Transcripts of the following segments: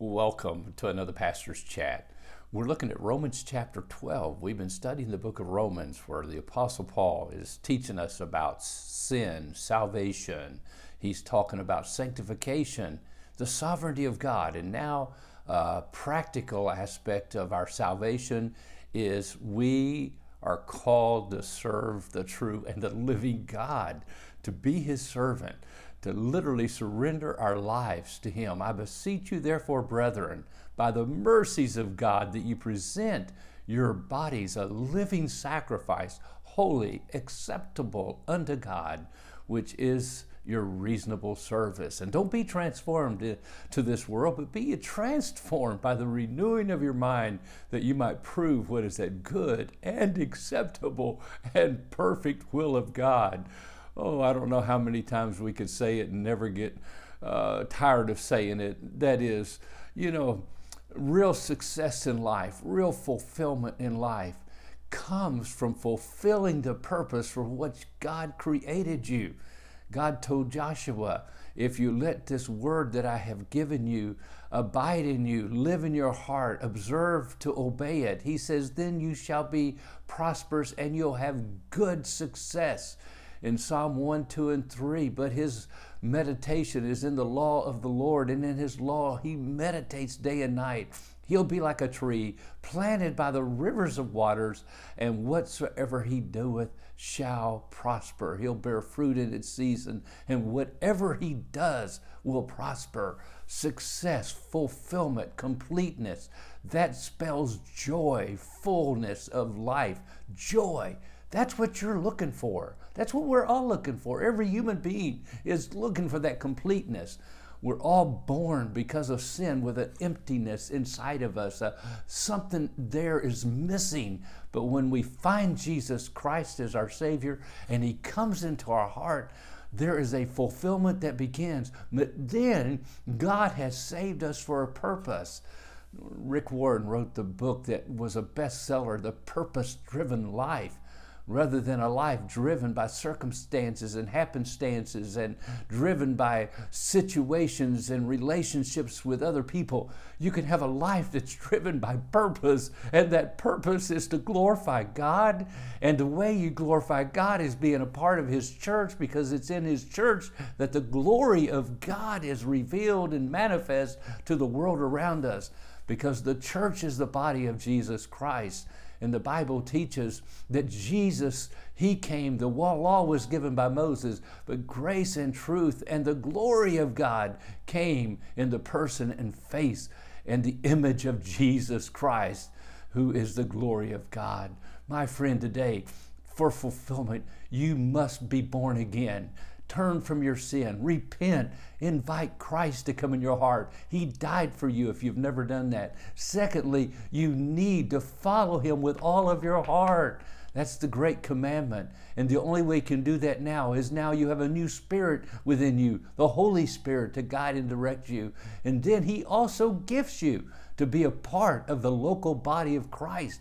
Welcome to another Pastor's Chat. We're looking at Romans chapter 12. We've been studying the book of Romans where the Apostle Paul is teaching us about sin, salvation. He's talking about sanctification, the sovereignty of God. And now, a practical aspect of our salvation is we are called to serve the true and the living God, to be His servant to literally surrender our lives to Him. I beseech you, therefore, brethren, by the mercies of God, that you present your bodies a living sacrifice, holy, acceptable unto God, which is your reasonable service. And don't be transformed to this world, but be transformed by the renewing of your mind that you might prove what is that good and acceptable and perfect will of God oh, I don't know how many times we could say it and never get uh, tired of saying it. That is, you know, real success in life, real fulfillment in life comes from fulfilling the purpose for which God created you. God told Joshua, if you let this word that I have given you abide in you, live in your heart, observe to obey it, he says, then you shall be prosperous and you'll have good success in Psalm 1, 2, and 3, but his meditation is in the law of the Lord, and in his law he meditates day and night. He'll be like a tree planted by the rivers of waters, and whatsoever he doeth shall prosper. He'll bear fruit in its season, and whatever he does will prosper. Success, fulfillment, completeness. That spells joy, fullness of life, joy. That's what you're looking for. That's what we're all looking for. Every human being is looking for that completeness. We're all born because of sin with an emptiness inside of us. Uh, something there is missing. But when we find Jesus Christ as our Savior and He comes into our heart, there is a fulfillment that begins. But then God has saved us for a purpose. Rick Warren wrote the book that was a bestseller, The Purpose Driven Life rather than a life driven by circumstances and happenstances and driven by situations and relationships with other people. You can have a life that's driven by purpose, and that purpose is to glorify God. And the way you glorify God is being a part of His church because it's in His church that the glory of God is revealed and manifest to the world around us because the church is the body of Jesus Christ. And the Bible teaches that Jesus, He came, the law was given by Moses, but grace and truth and the glory of God came in the person and face and the image of Jesus Christ, who is the glory of God. My friend, today, for fulfillment, you must be born again. Turn from your sin, repent, invite Christ to come in your heart. He died for you if you've never done that. Secondly, you need to follow Him with all of your heart. That's the great commandment. And the only way you can do that now is now you have a new spirit within you, the Holy Spirit to guide and direct you. And then He also gifts you to be a part of the local body of Christ.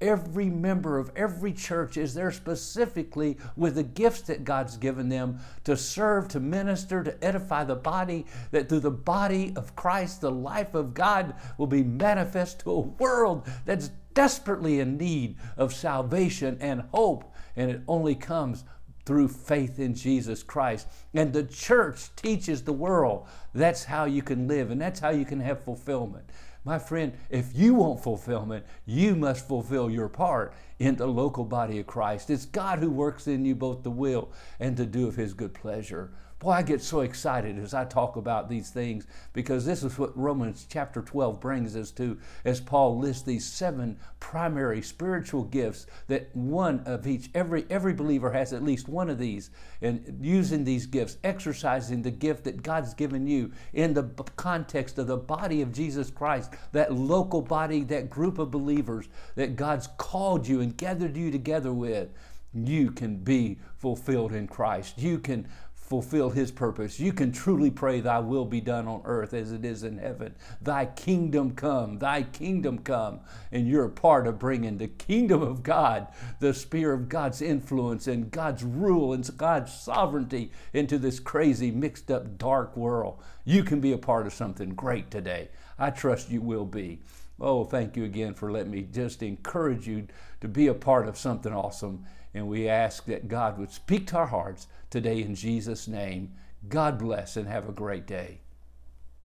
Every member of every church is there specifically with the gifts that God's given them to serve, to minister, to edify the body, that through the body of Christ, the life of God will be manifest to a world that's desperately in need of salvation and hope. And it only comes through faith in Jesus Christ. And the church teaches the world that's how you can live and that's how you can have fulfillment. My friend, if you want fulfillment, you must fulfill your part in the local body of Christ. It's God who works in you both the will and to do of His good pleasure. Boy, I get so excited as I talk about these things because this is what Romans chapter 12 brings us to as Paul lists these seven primary spiritual gifts that one of each, every, every believer has at least one of these. And using these gifts, exercising the gift that God's given you in the context of the body of Jesus Christ, that local body, that group of believers that God's called you and gathered you together with, you can be fulfilled in Christ. You can fulfill his purpose. You can truly pray, Thy will be done on earth as it is in heaven. Thy kingdom come, Thy kingdom come. And you're a part of bringing the kingdom of God, the spear of God's influence and God's rule and God's sovereignty into this crazy, mixed up, dark world. You can be a part of something great today. I trust you will be. Oh, thank you again for letting me just encourage you to be a part of something awesome. And we ask that God would speak to our hearts today in Jesus' name. God bless and have a great day.